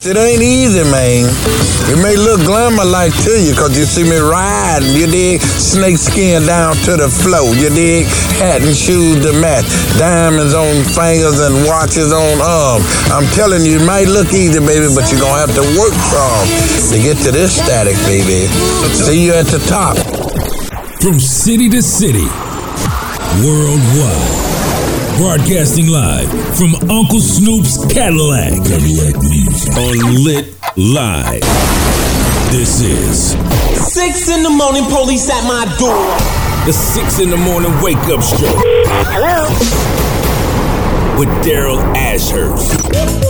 It ain't easy, man. It may look glamour like to you because you see me riding, you dig? Snake skin down to the floor, you dig? Hat and shoes to match, diamonds on fingers and watches on arms. I'm telling you, it might look easy, baby, but you're gonna have to work from to get to this static, baby. See you at the top. From city to city, worldwide. Broadcasting live from Uncle Snoop's Cadillac. Cadillac Music. On Litt Live. This is. Six in the morning, police at my door. The six in the morning wake up show. Hello. With Daryl Ashurst.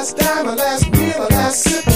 Last dime, our last meal, our last sip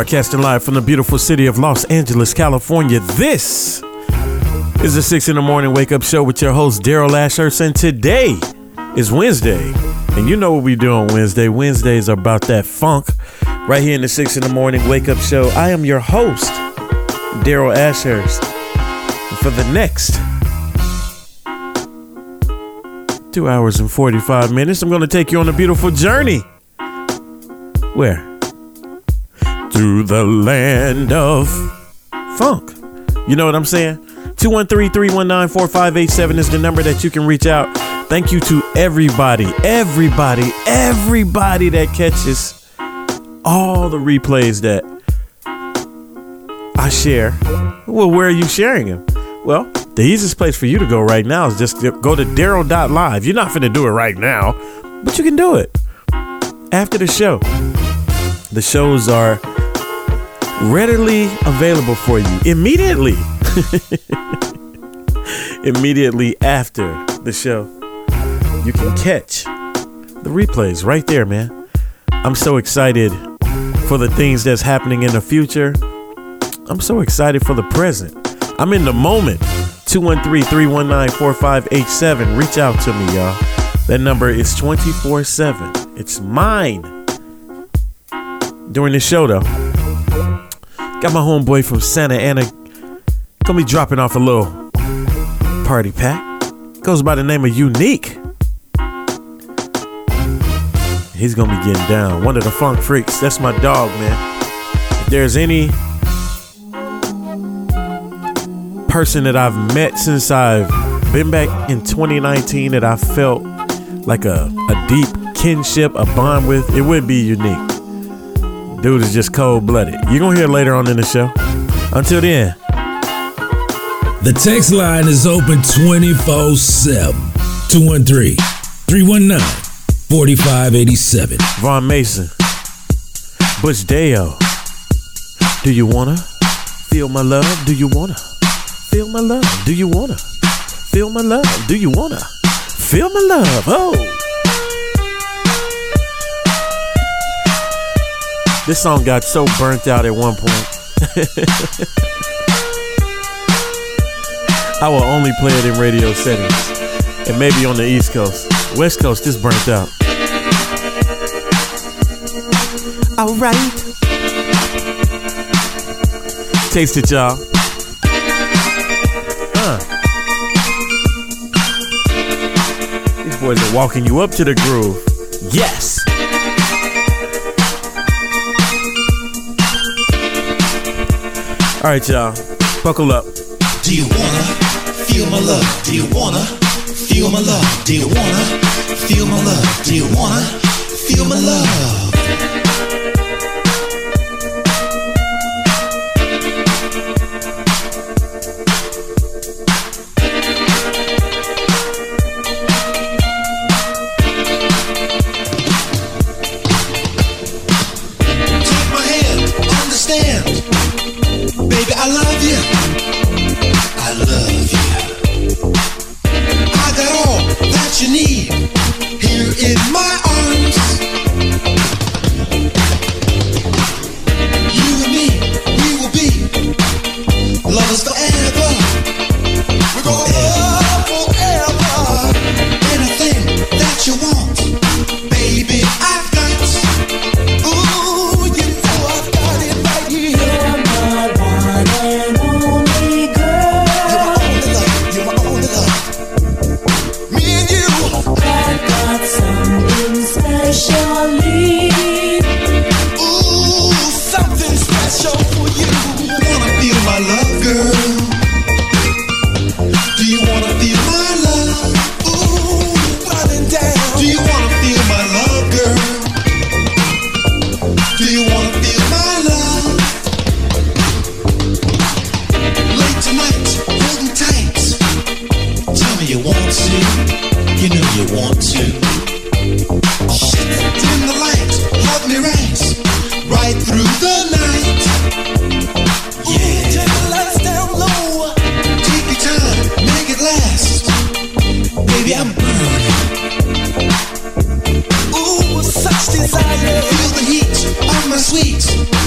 broadcasting live from the beautiful city of Los Angeles, California. This is the 6 in the morning wake up show with your host, Daryl Ashurst, and today is Wednesday. And you know what we do on Wednesday. Wednesdays are about that funk right here in the 6 in the morning wake up show. I am your host, Daryl Ashurst. For the next two hours and 45 minutes, I'm going to take you on a beautiful journey. Where? Through the land of funk. You know what I'm saying? 213 319 4587 is the number that you can reach out. Thank you to everybody, everybody, everybody that catches all the replays that I share. Well, where are you sharing them? Well, the easiest place for you to go right now is just go to Daryl.live. You're not to do it right now, but you can do it after the show. The shows are readily available for you immediately. immediately after the show, you can catch the replays right there, man. I'm so excited for the things that's happening in the future. I'm so excited for the present. I'm in the moment. 213 319 4587. Reach out to me, y'all. That number is 24 7. It's mine. During the show, though, got my homeboy from Santa Ana. Gonna be dropping off a little party pack. Goes by the name of UNeek. He's gonna be getting down. One of the funk freaks. That's my dog, man. If there's any person that I've met since I've been back in 2019 that I felt like a, a deep kinship, a bond with, it would be UNeek. Dude is just cold blooded. You're gonna hear later on in the show. Until then, The text line is open 24 7. 213 319 4587. Von Mason, Butch Dale. Do you wanna feel my love? Do you wanna feel my love? Do you wanna feel my love? Do you wanna feel my love? Oh. This song got so burnt out at one point. I will only play it in radio settings. And maybe on the East Coast. West Coast is burnt out. Alright. Taste it, y'all. Huh. These boys are walking you up to the groove. Yes. All right, y'all. Buckle up. Do you wanna feel my love? Do you wanna feel my love? Do you wanna feel my love? Do you wanna feel my love? You want to. You know you want to. Dim the light, love me right, right through the night. Yeah, turn the lights down low. Take your time, make it last. Baby, I'm burning. Ooh, such desire. Feel the heat of my sweet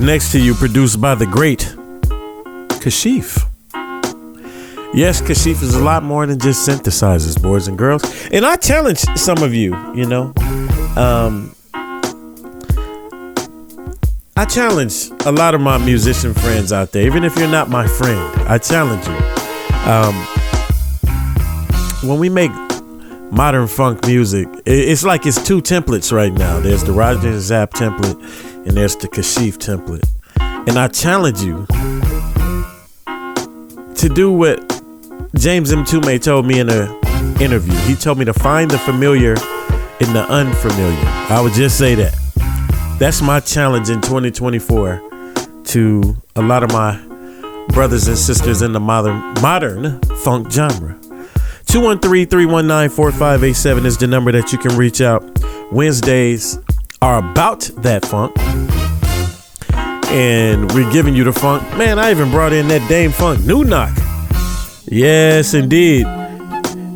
Next to You, produced by the great Kashif. Yes, Kashif is a lot more than just synthesizers, boys and girls. And I challenge some of you, you know. Um, I challenge a lot of my musician friends out there, even if you're not my friend, I challenge you. Um, when we make modern funk music, it's like it's two templates right now. There's the Roger Zapp template and there's the Kashif template. And I challenge you to do what James M. Tume told me in an interview. He told me to find the familiar in the unfamiliar. I would just say that. That's my challenge in 2024 to a lot of my brothers and sisters in the modern modern funk genre. 213-319-4587 is the number that you can reach out. Wednesdays are about that funk. And we're giving you the funk. Man, I even brought in that Dâm-Funk new knock. Yes, indeed.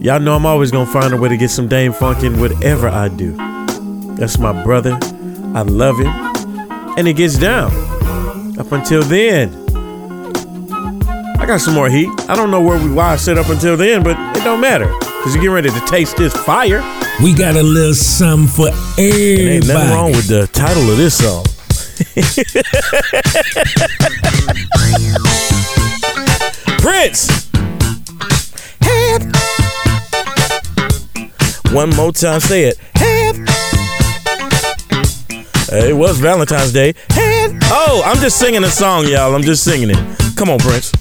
Y'all know I'm always gonna find a way to get some Dâm-Funk in whatever I do. That's my brother. I love him. And it gets down. Up until then. Got some more heat. I don't know where we why I said up until then, but it don't matter. Cause you get ready to taste this fire. We got a little something for everybody. Ain't nothing wrong with the title of this song. Prince. Have. One more time, say it. Have. It was Valentine's Day. Have. Oh, I'm just singing a song, y'all. I'm just singing it. Come on, Prince.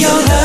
Your love.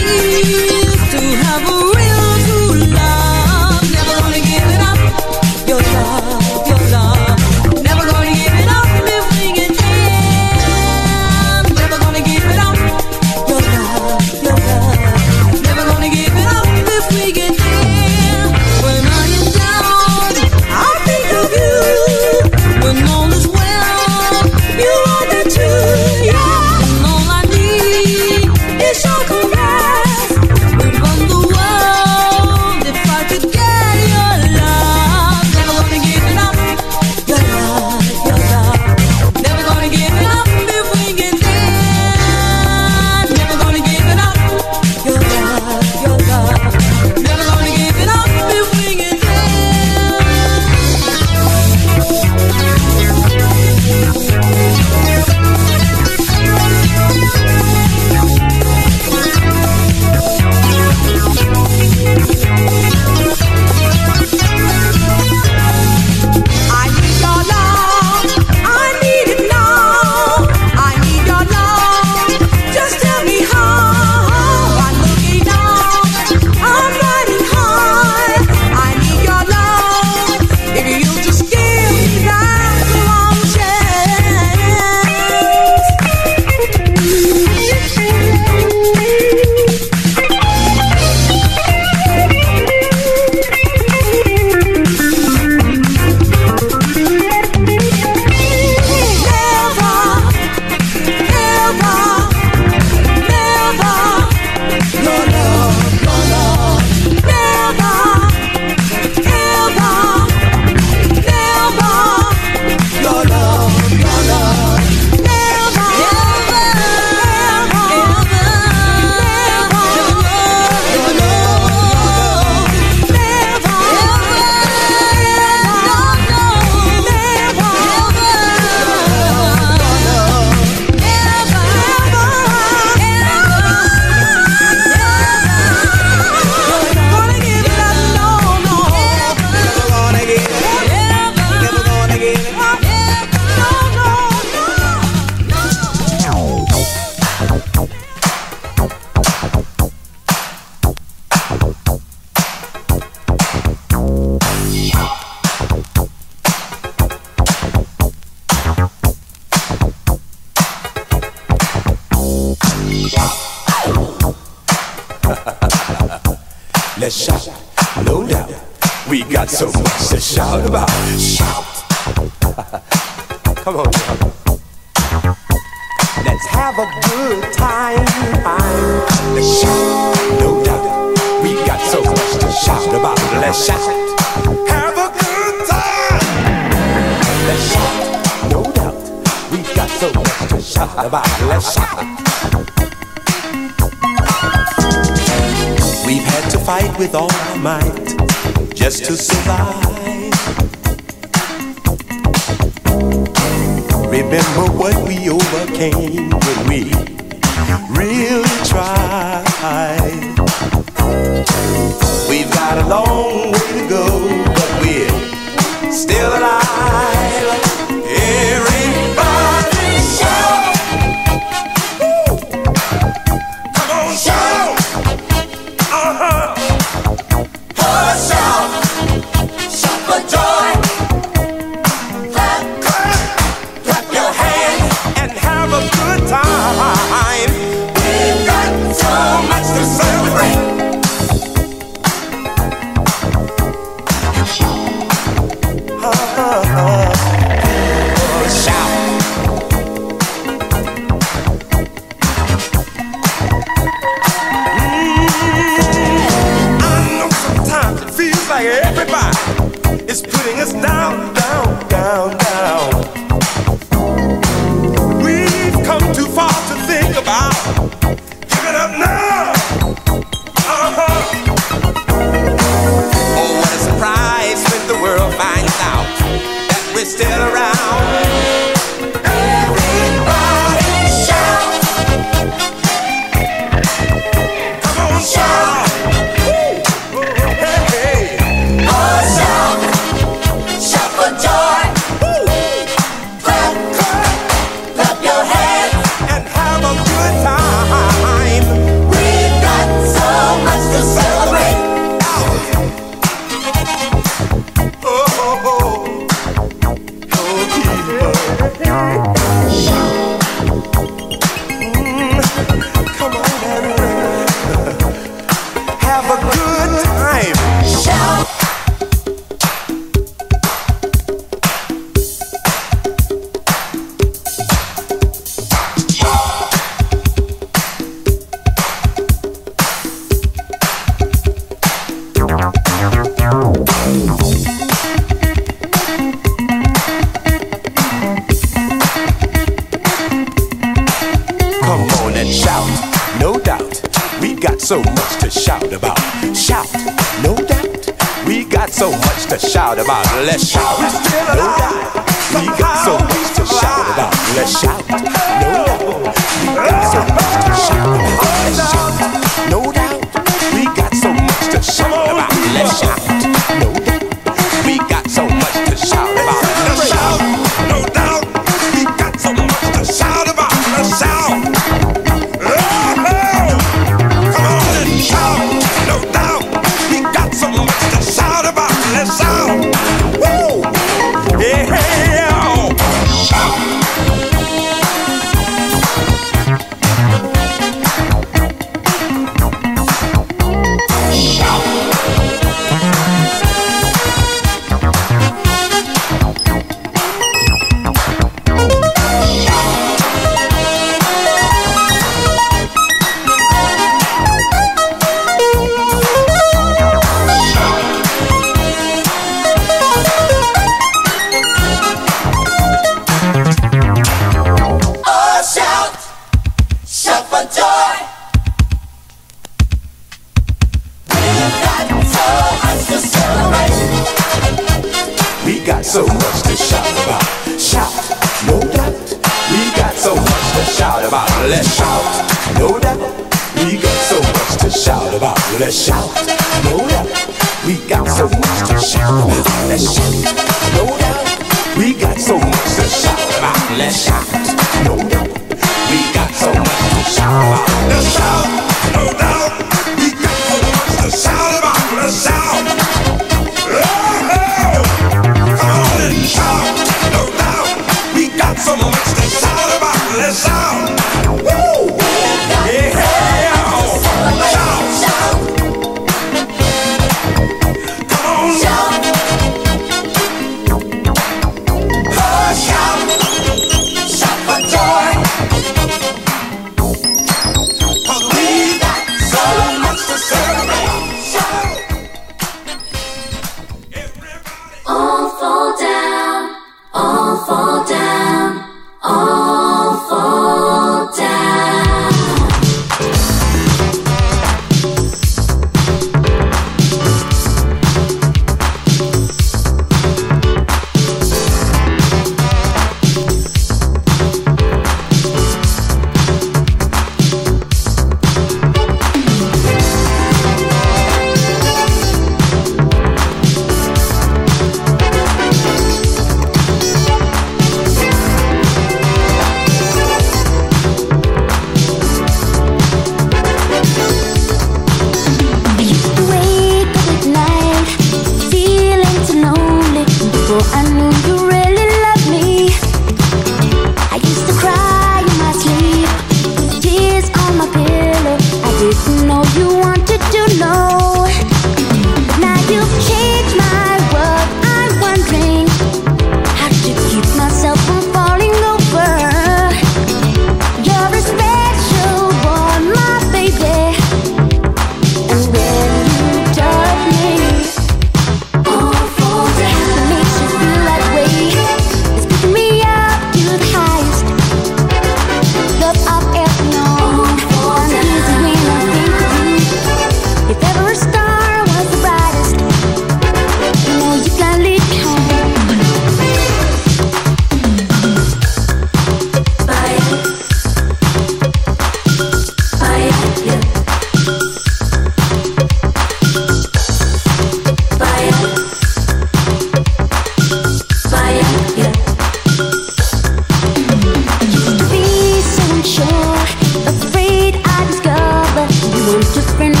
just been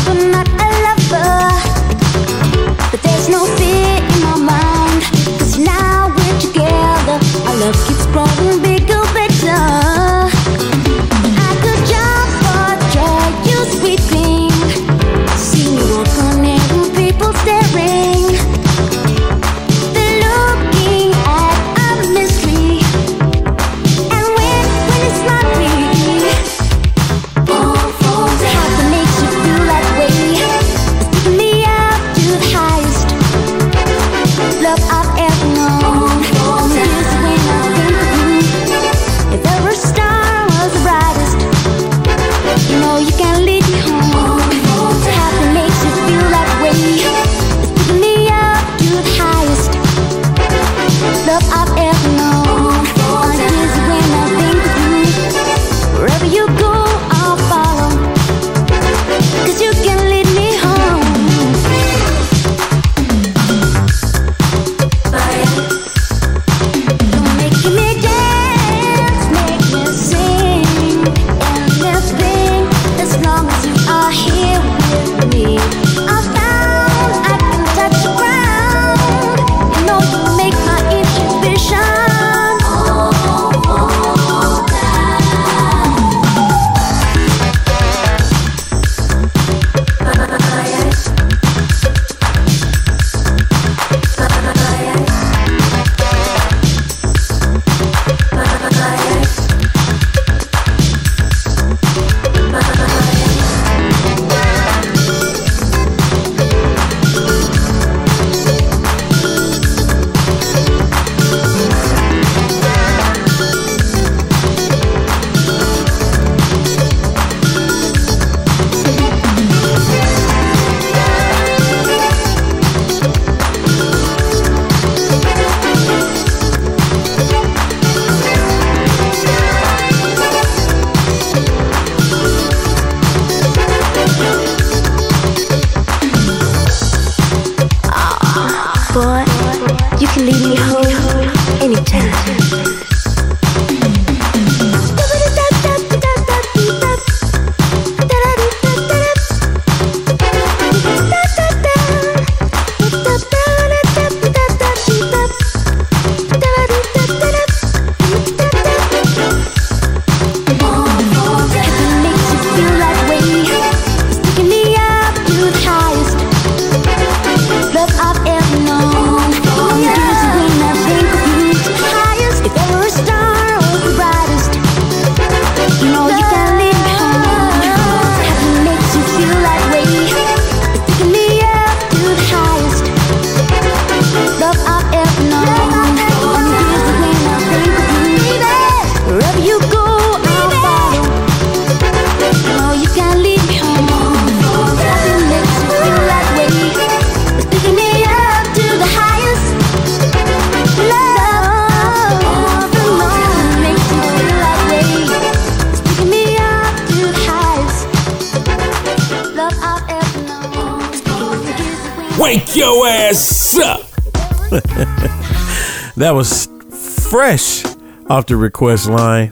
off the request line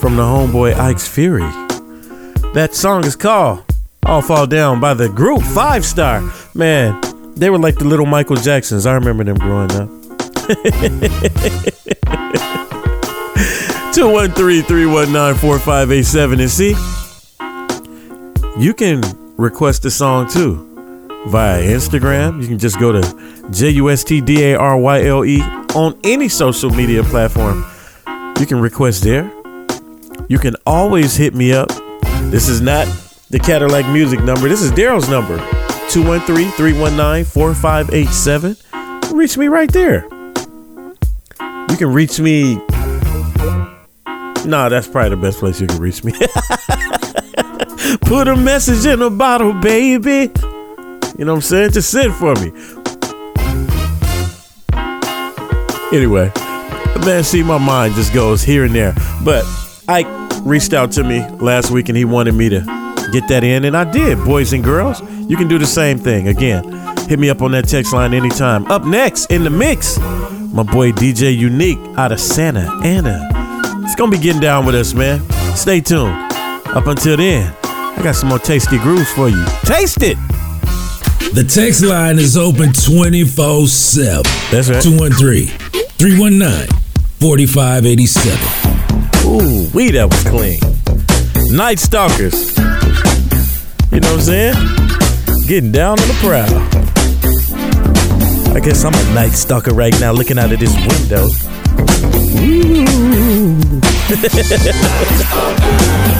from the homeboy Ike's Fury. That song is called All Fall Down by the group Five Star. Man, they were like the little Michael Jacksons. I remember them growing up. 213-319-4587 and see you can request a song too via Instagram. You can just go to J U S T D A R Y L E on any social media platform. You can request there. You can always hit me up. This is not the Cadillac music number. This is Daryl's number 213 319 4587. Reach me right there. You can reach me. Nah, that's probably the best place you can reach me. Put a message in a bottle, baby. You know what I'm saying? Just send for me. Anyway, man, see, my mind just goes here and there. But Ike reached out to me last week and he wanted me to get that in, and I did. Boys and girls, you can do the same thing. Again, hit me up on that text line anytime. Up next in the mix, my boy DJ UNeek out of Santa Ana. It's gonna be getting down with us, man. Stay tuned. Up until then, I got some more tasty grooves for you. Taste it! The text line is open 24 7. That's right. 213 319 4587. Ooh, we that was clean. Night Stalkers. You know what I'm saying? Getting down on the prowl. I guess I'm a night stalker right now looking out of this window. Ooh.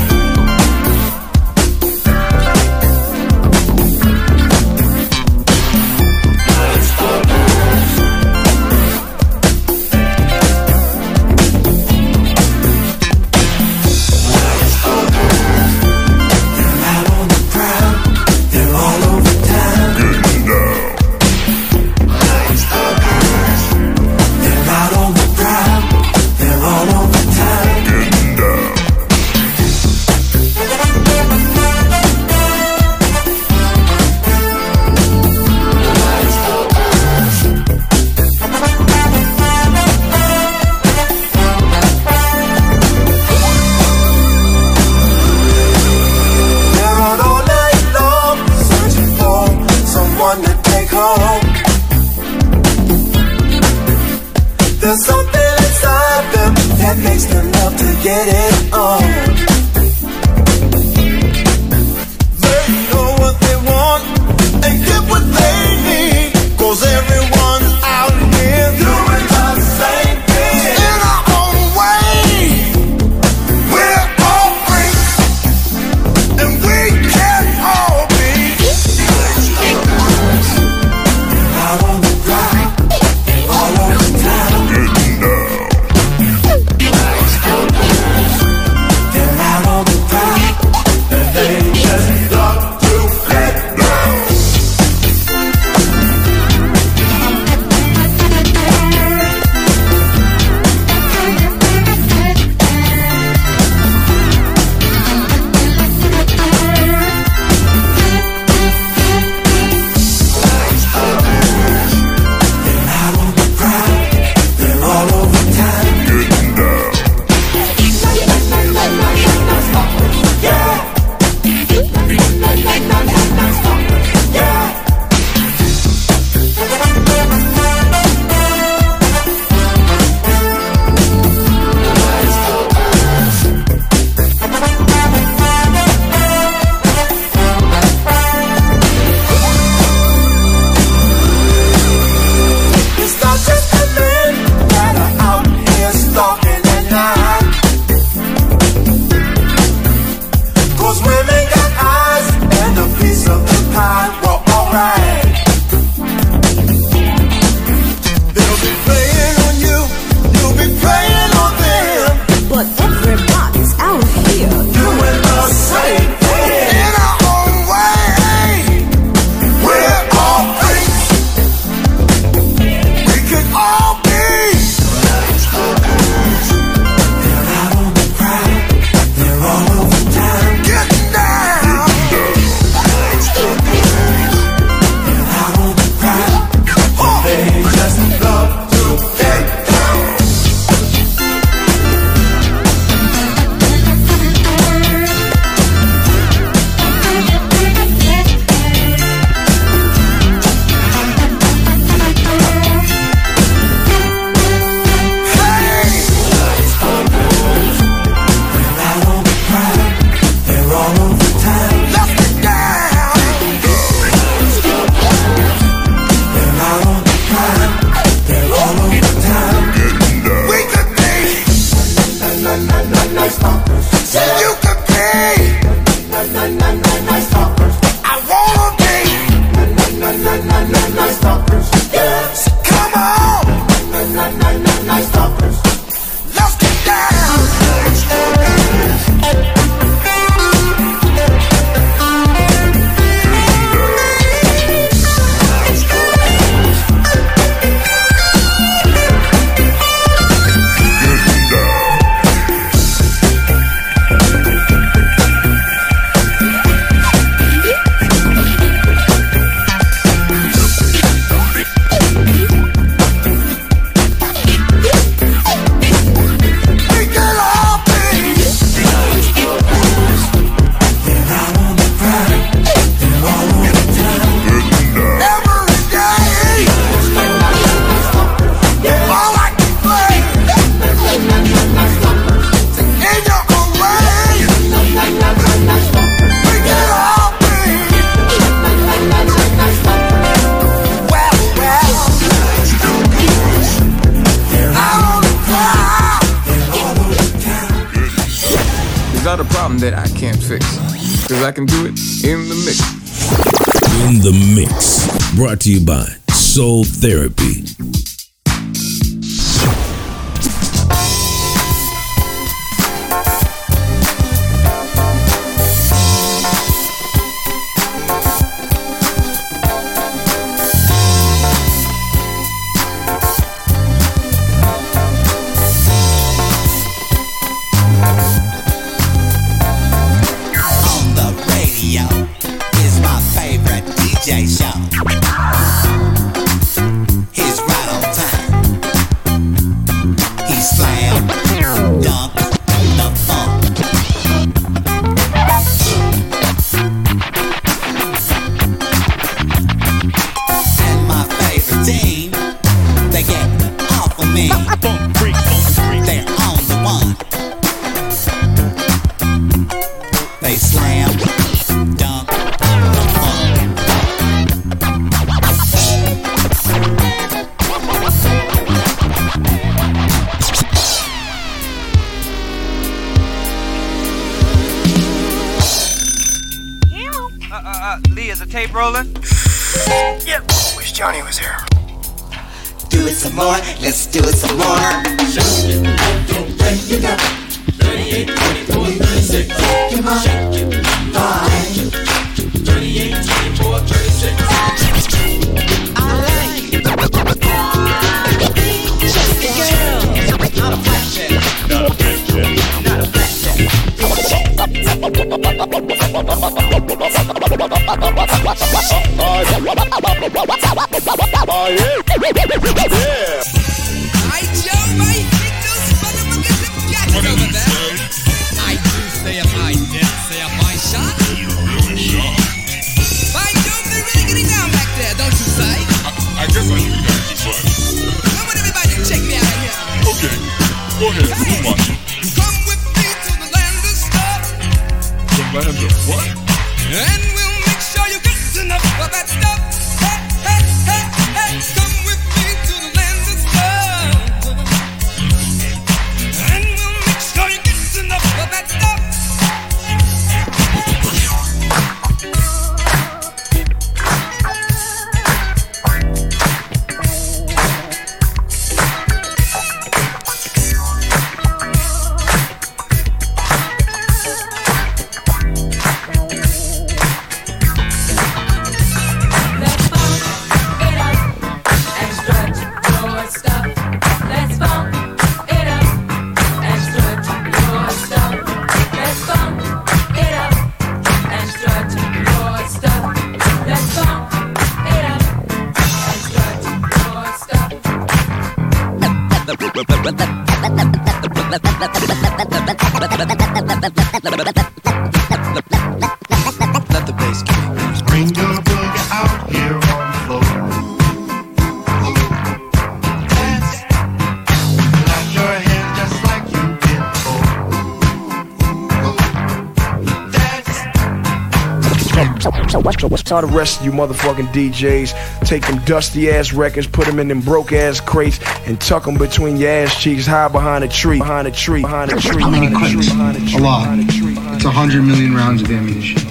Tell the rest of you motherfucking DJs, take them dusty ass records, put them in them broke ass crates, and tuck them between your ass cheeks, hide behind a tree, behind a tree, behind a tree. How many crates? A lot. It's a hundred million rounds of ammunition.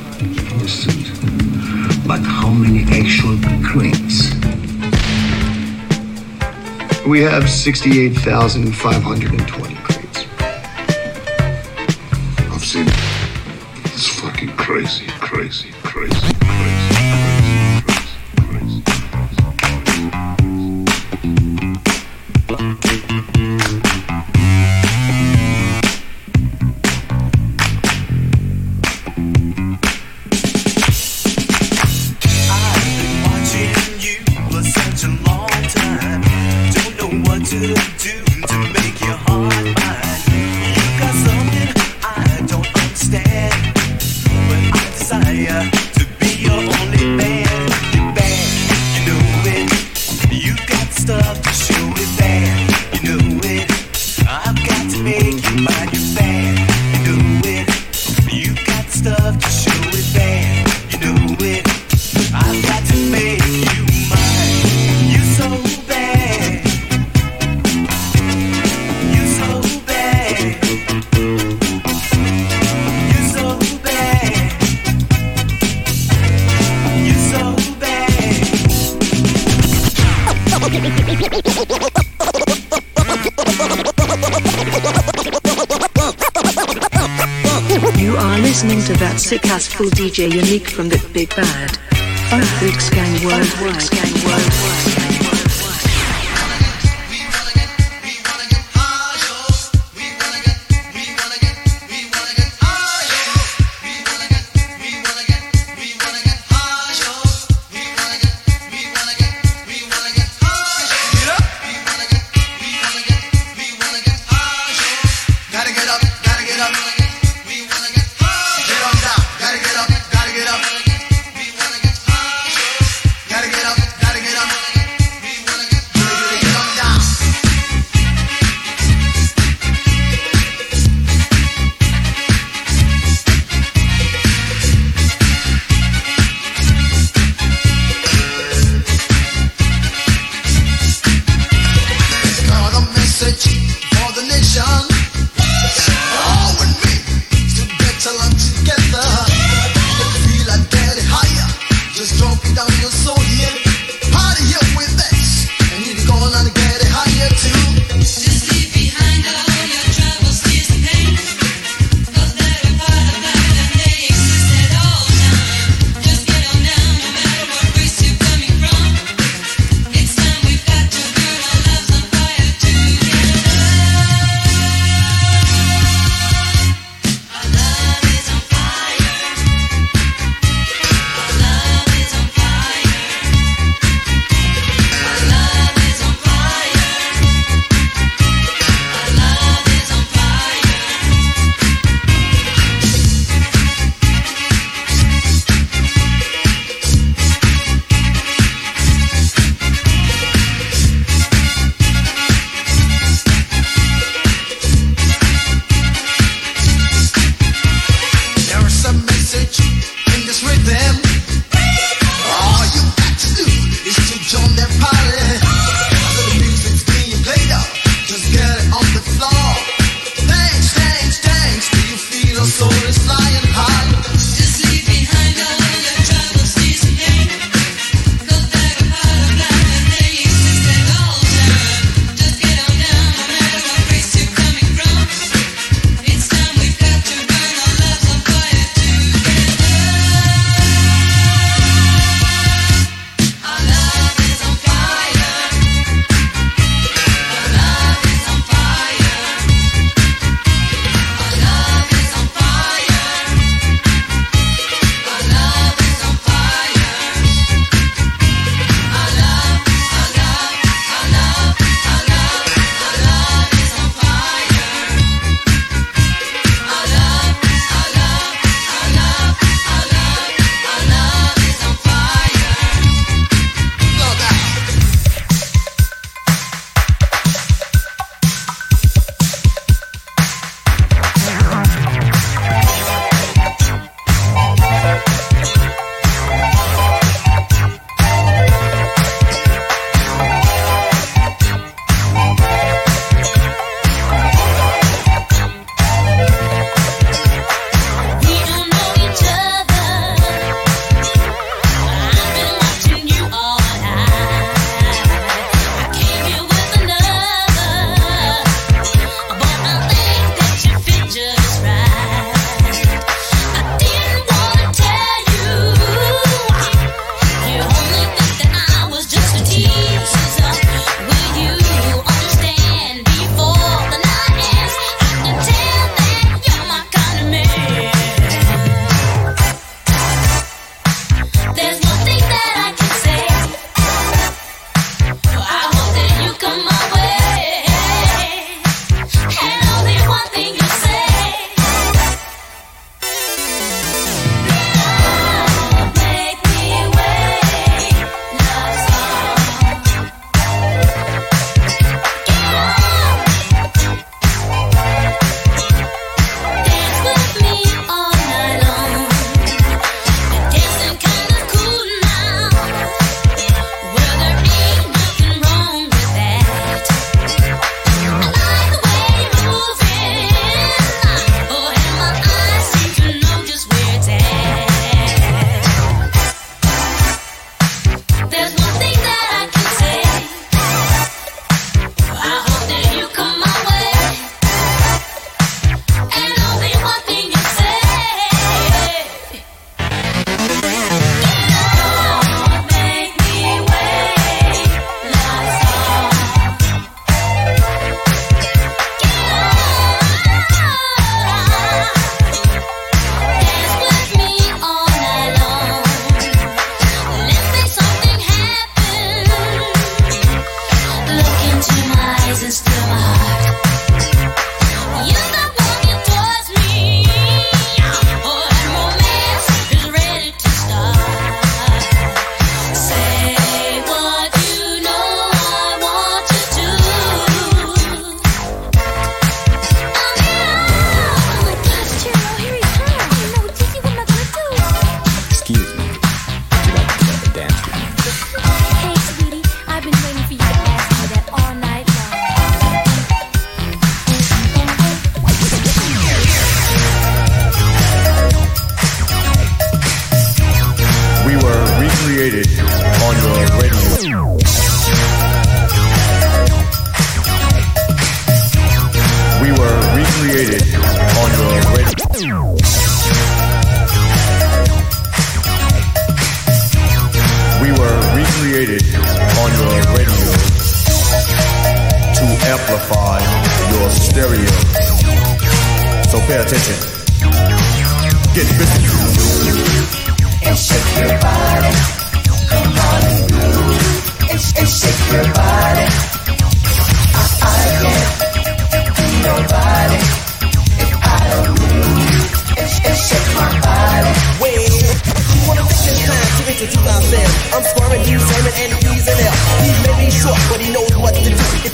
But how many actual crates? We have 68,520.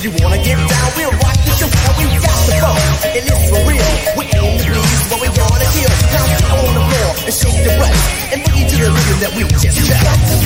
You wanna get down? We'll rock the show. And we got the funk, and it's for real. We aim to please, but we wanna kill. Now on the floor and shake the rest, and boogie to the rhythm that we just got.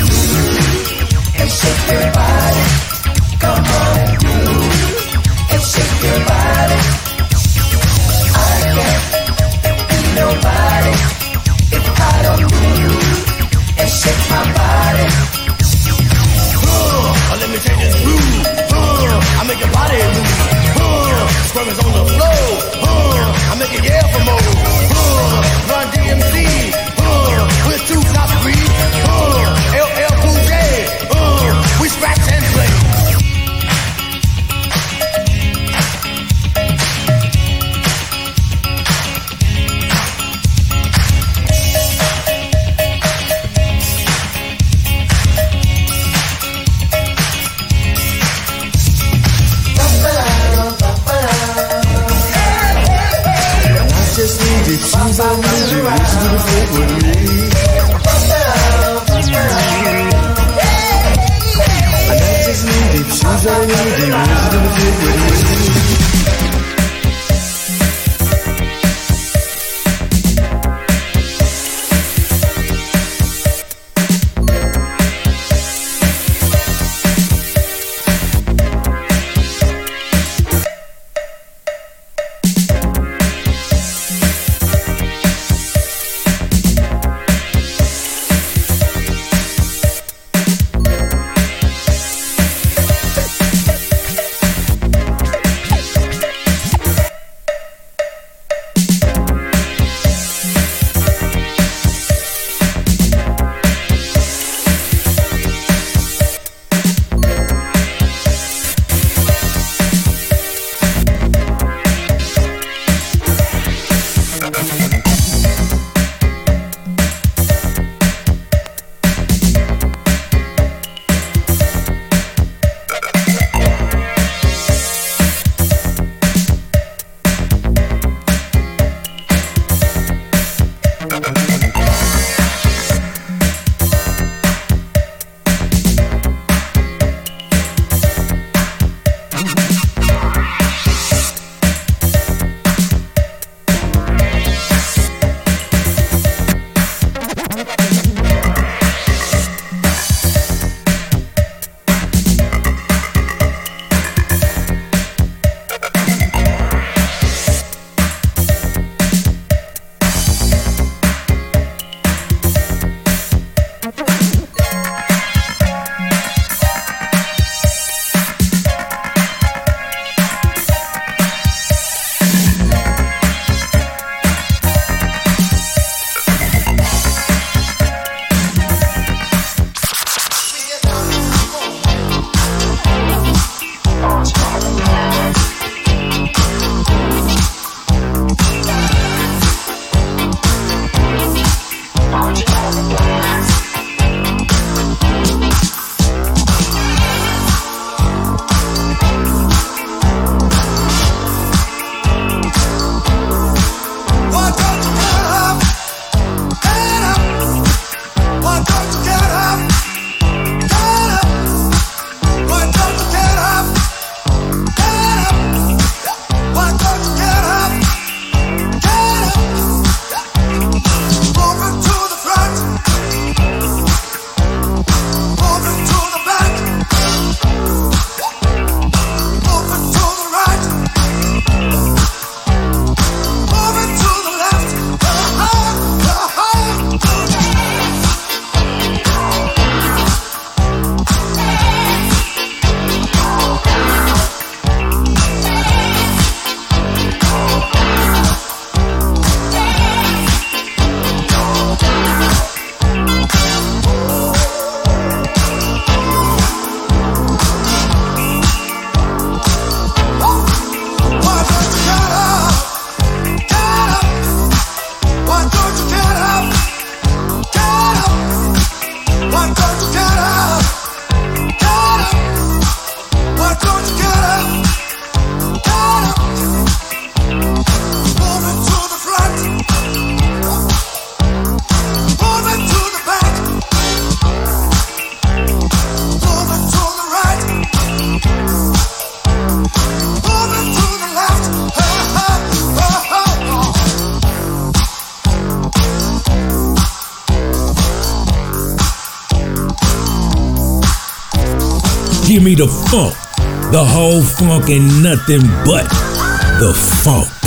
me the funk. The whole funk and nothing but the funk.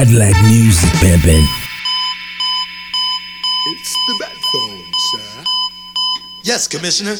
Cadillacc music, pimpin'. It's the bat phone, sir. Yes, Commissioner.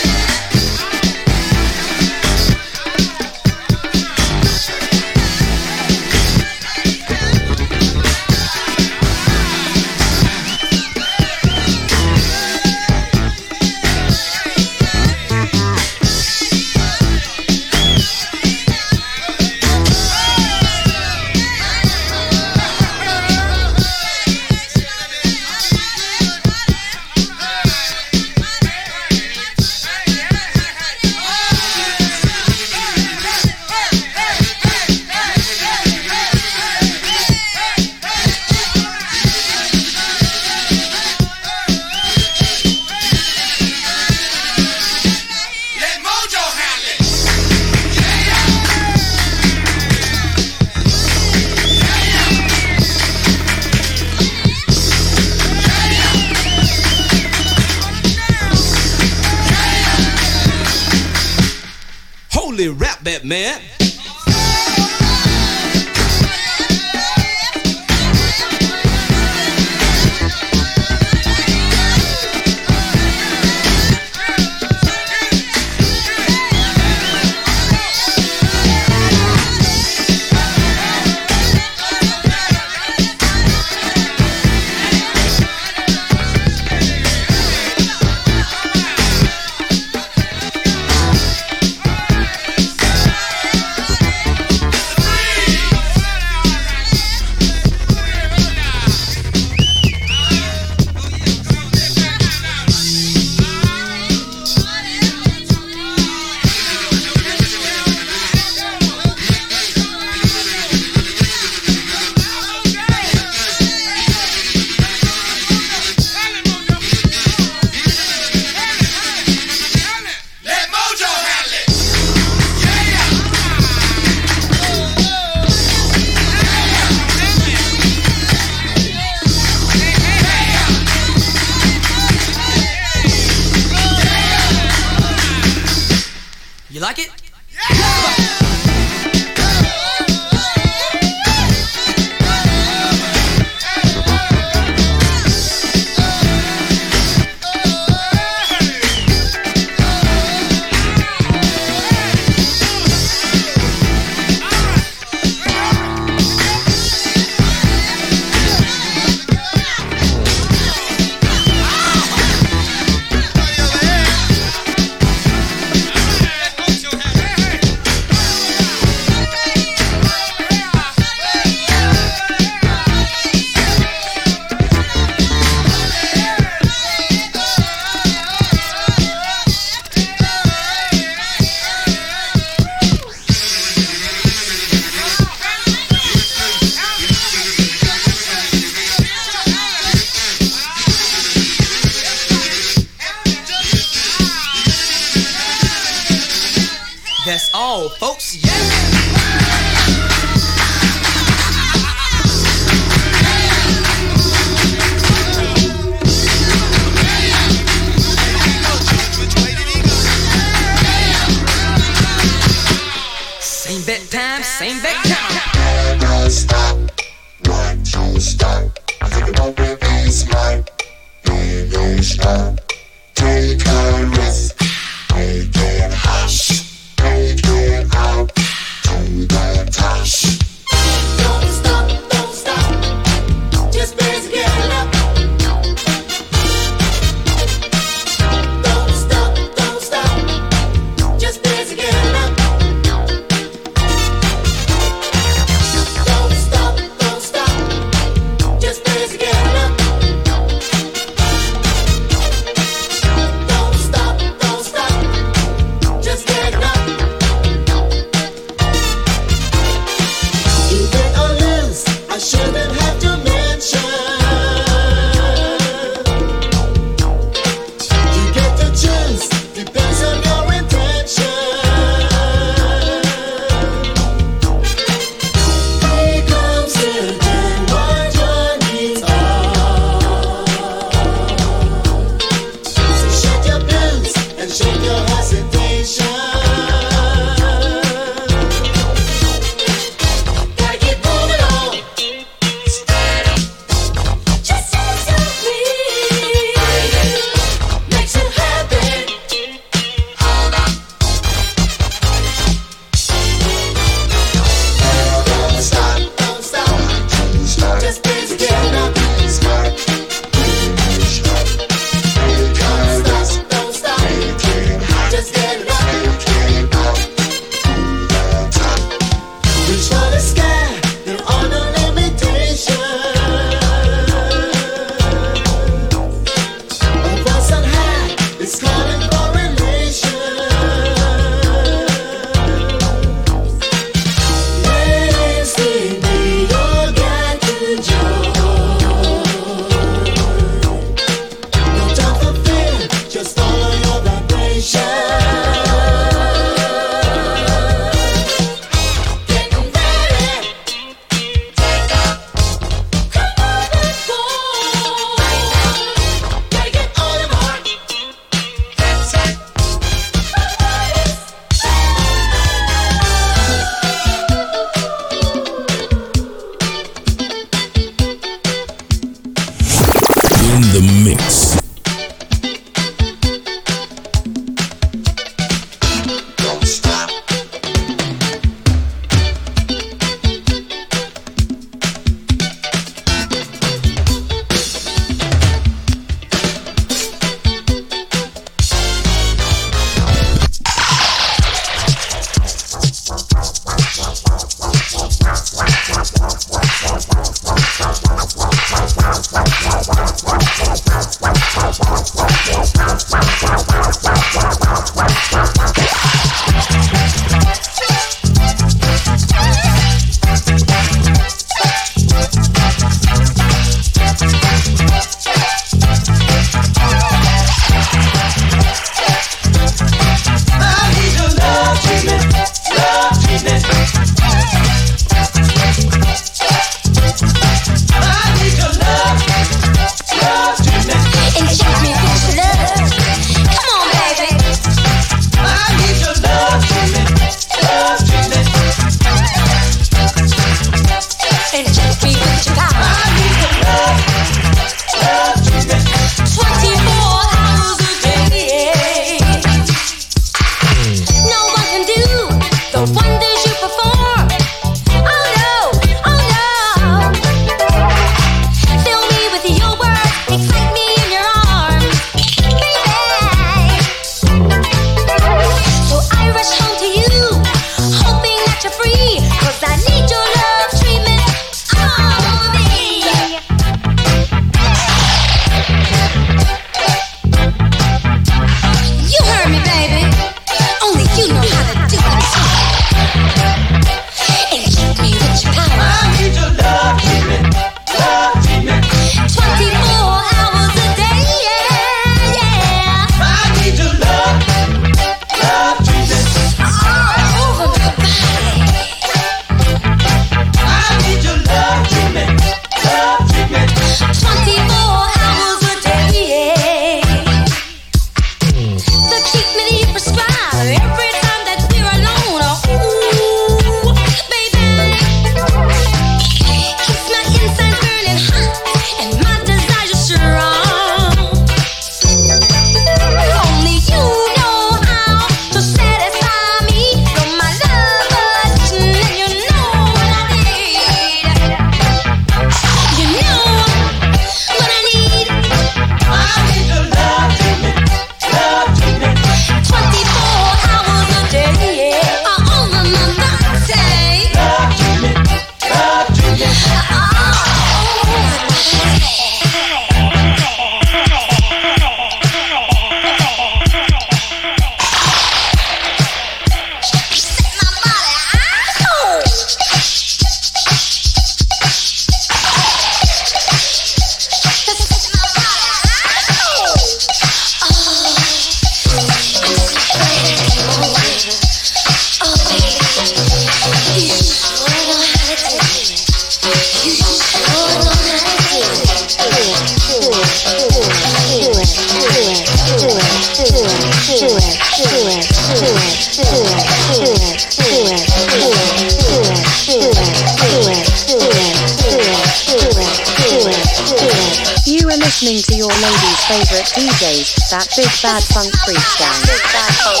Big Bad Funk Freak Gang. Big Bad Funk.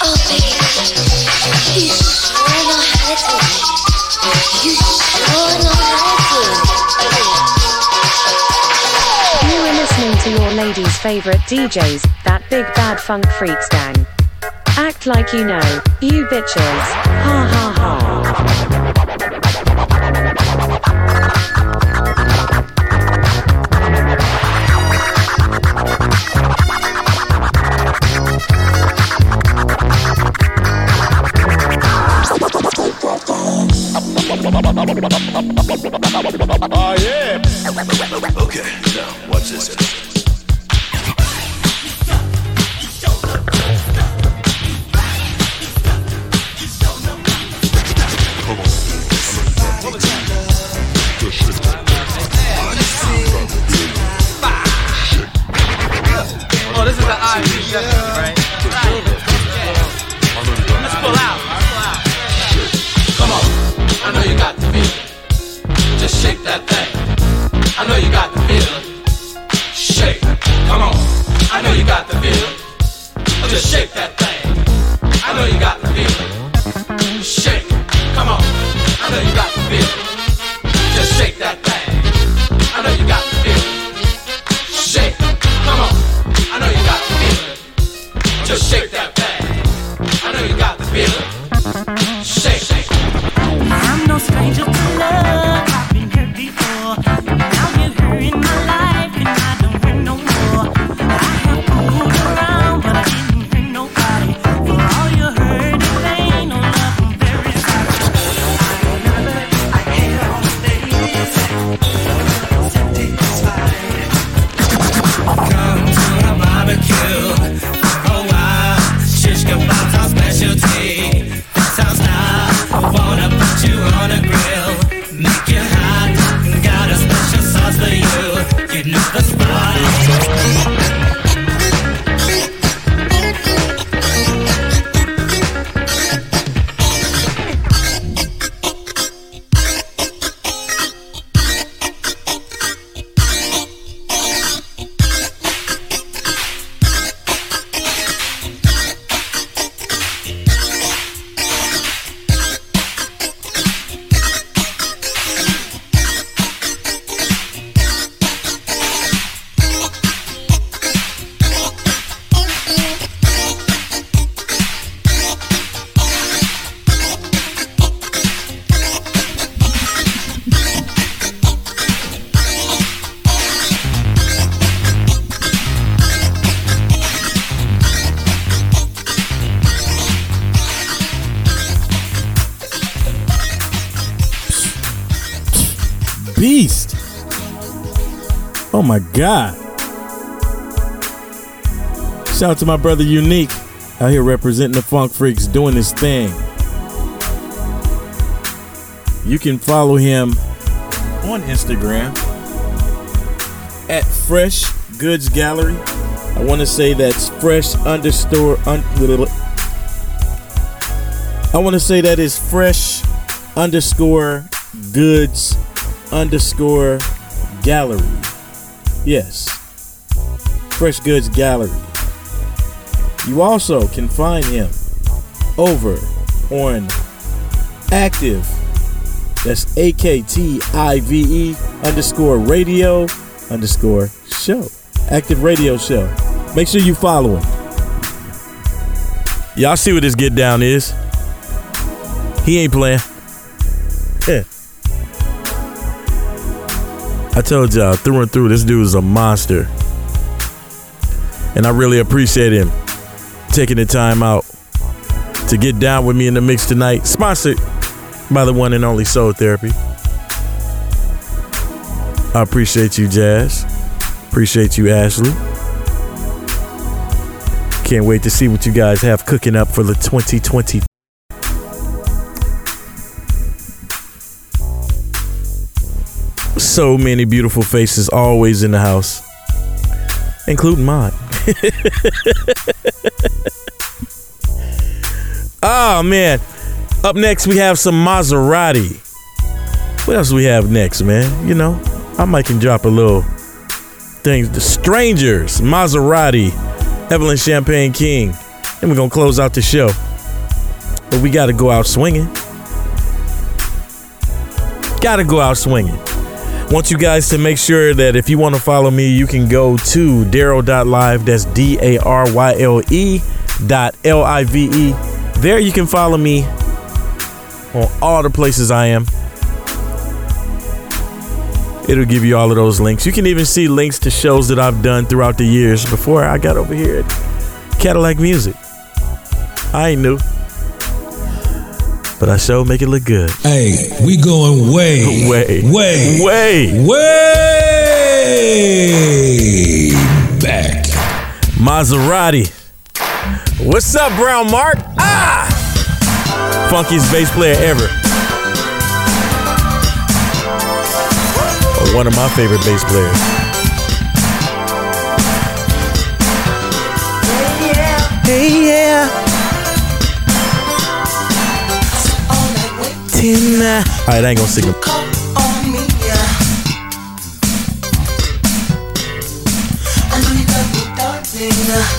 Oh, baby. You sure know how to do it. You sure know how to You are listening to your lady's favorite DJs, that Big Bad Funk Freaks Gang. Act like you know, you bitches. My God. Shout out to my brother UNeek out here representing the Funk Freaks doing his thing. You can follow him on Instagram at Fresh Goods Gallery. I want to say that's fresh underscore. Un- I want to say that is fresh underscore goods underscore gallery. Yes. Fresh Goods Gallery. You also can find him over on Aktive. That's A K T I V E underscore radio underscore show. Aktive Radio Show. Make sure you follow him. Y'all see what this get down is? He ain't playing. Yeah. I told y'all through and through, this dude is a monster. And I really appreciate him taking the time out to get down with me in the mix tonight. Sponsored by the one and only Soul Therapy. I appreciate you, Jazz. Appreciate you, Ashley. Can't wait to see what you guys have cooking up for the 2020. So many beautiful faces always in the house, including mine. oh man. Up next we have some Mazarati. What else we have next, man? You know, I might can drop a little things. The Strangers, Mazarati, Evelyn Champagne King. And we're gonna close out the show. But we gotta go out swinging. Gotta go out swinging. Want you guys to make sure that if you want to follow me, you can go to daryle.live. That's D A R Y L E dot L I V E. There you can follow me on all the places I am. It'll give you all of those links. You can even see links to shows that I've done throughout the years before I got over here at Cadillacc Music. I ain't new, but I sure make it look good. Hey, we going way, way, way, way, way back. Mazarati. What's up, Brown Mark? Ah! Funkiest bass player ever. One of my favorite bass players. Tina. All right, I ain't gonna sing them. yeah.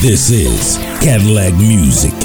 This is Cadillacc Music.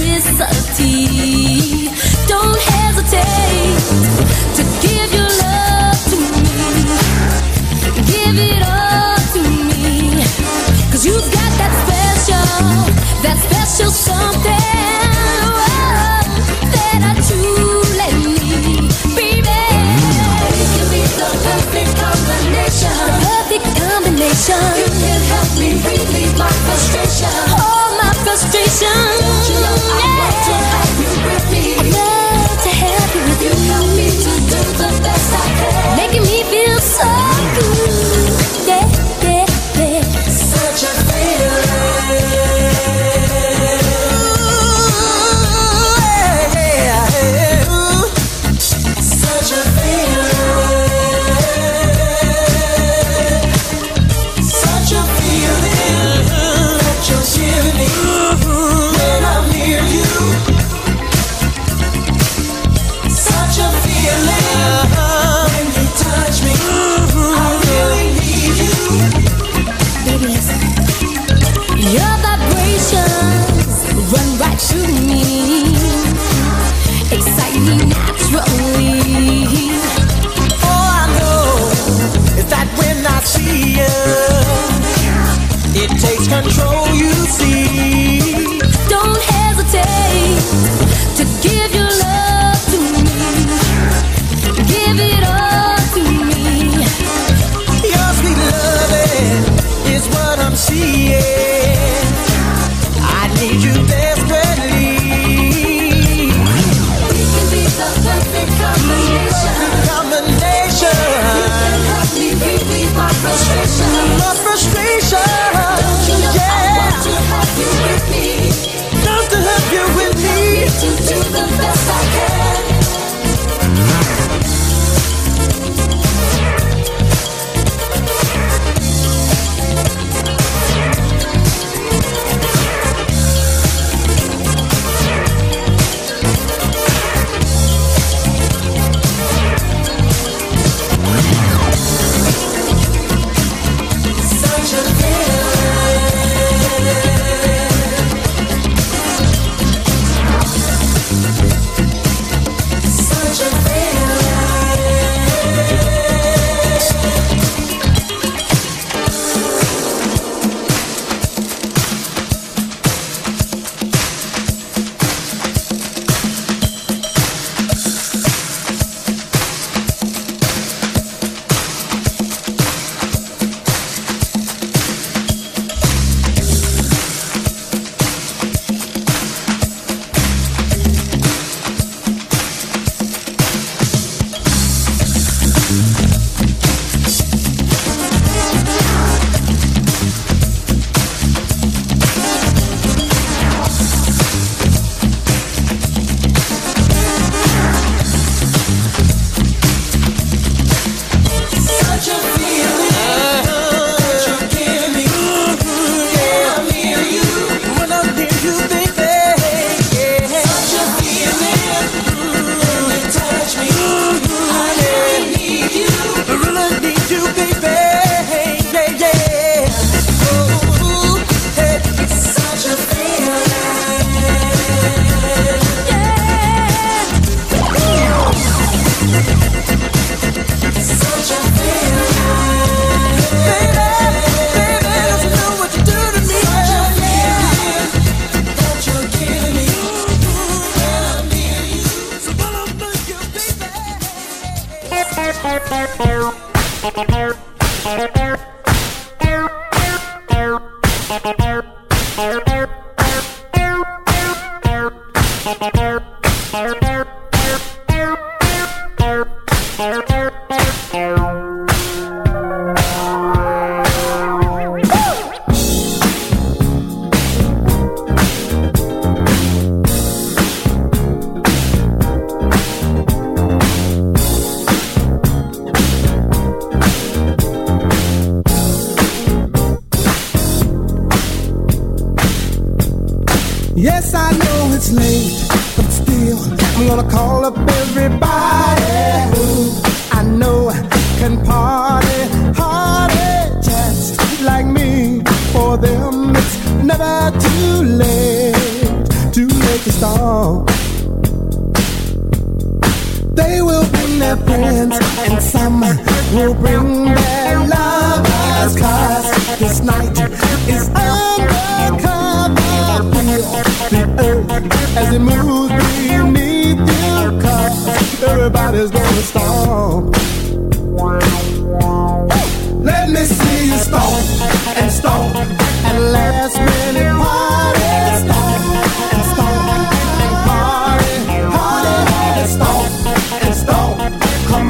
electricity. Don't hesitate to give your love to me. Give it all to me. you you've got that special, that special something. Oh, that I truly need. Baby, you can be the perfect combination. The perfect combination. You can help me relieve my frustration.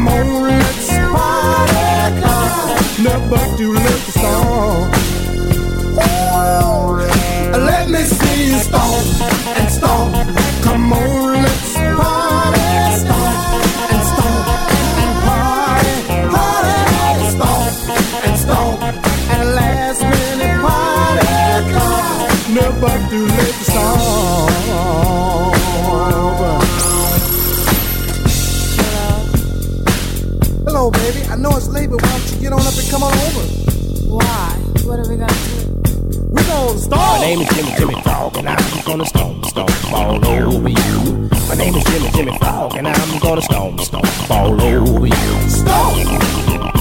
Come on, let's party. Never do late. What are we gonna do? We're stomp. My name is Jimmy Jimmy Frog, and I'm gonna stomp, stomp all over you. My name is Jimmy Jimmy Frog, and I'm gonna stomp, stomp all over you. Stomp.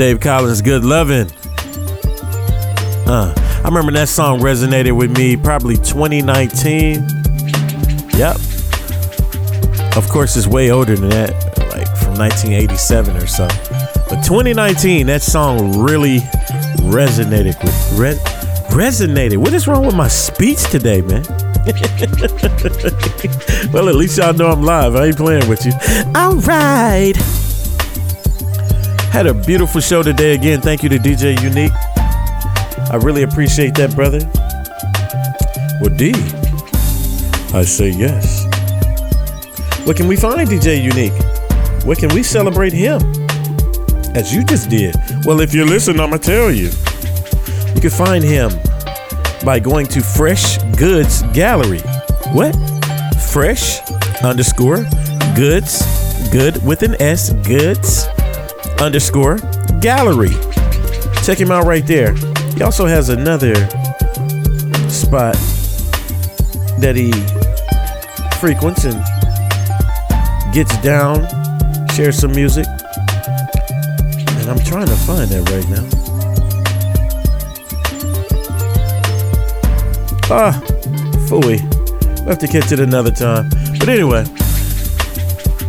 Dave Collins. Good loving. Uh, I remember that song resonated with me probably 2019. Yep. Of course, it's way older than that, like from 1987 or so. But 2019, that song really resonated with re- resonated. What is wrong with my speech today, man? well, at least y'all know I'm live. I ain't playing with you. All right. Had a beautiful show today again. Thank you to DJ UNeek. I really appreciate that, brother. Well, D, I say yes. Where can we find DJ UNeek? Where can we celebrate him? As you just did. Well, if you're listening, I'm going to tell you. You can find him by going to Fresh Goods Gallery. What? Fresh underscore goods, good with an S, goods underscore gallery. Check him out right there. He also has another spot that he frequents and gets down, shares some music. And I'm trying to find that right now. Ah, fooey. We'll have to catch it another time. But anyway,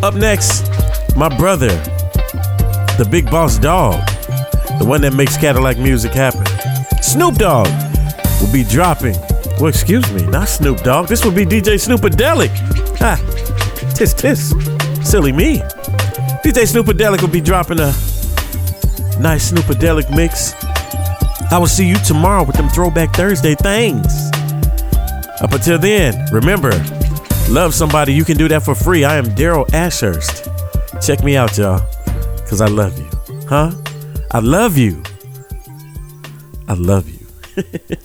up next, my brother, the big boss dog, the one that makes Cadillacc music happen. Snoop Dogg will be dropping. Well, excuse me, not Snoop Dogg. This will be DJ Snoopadelic. Ha, tis tis, silly me. DJ Snoopadelic will be dropping a nice Snoopadelic mix. I will see you tomorrow with them Throwback Thursday things. Up until then, remember, love somebody. You can do that for free. I am Daryle Ashurst. Check me out, y'all, because I love you. Huh? I love you. I love you.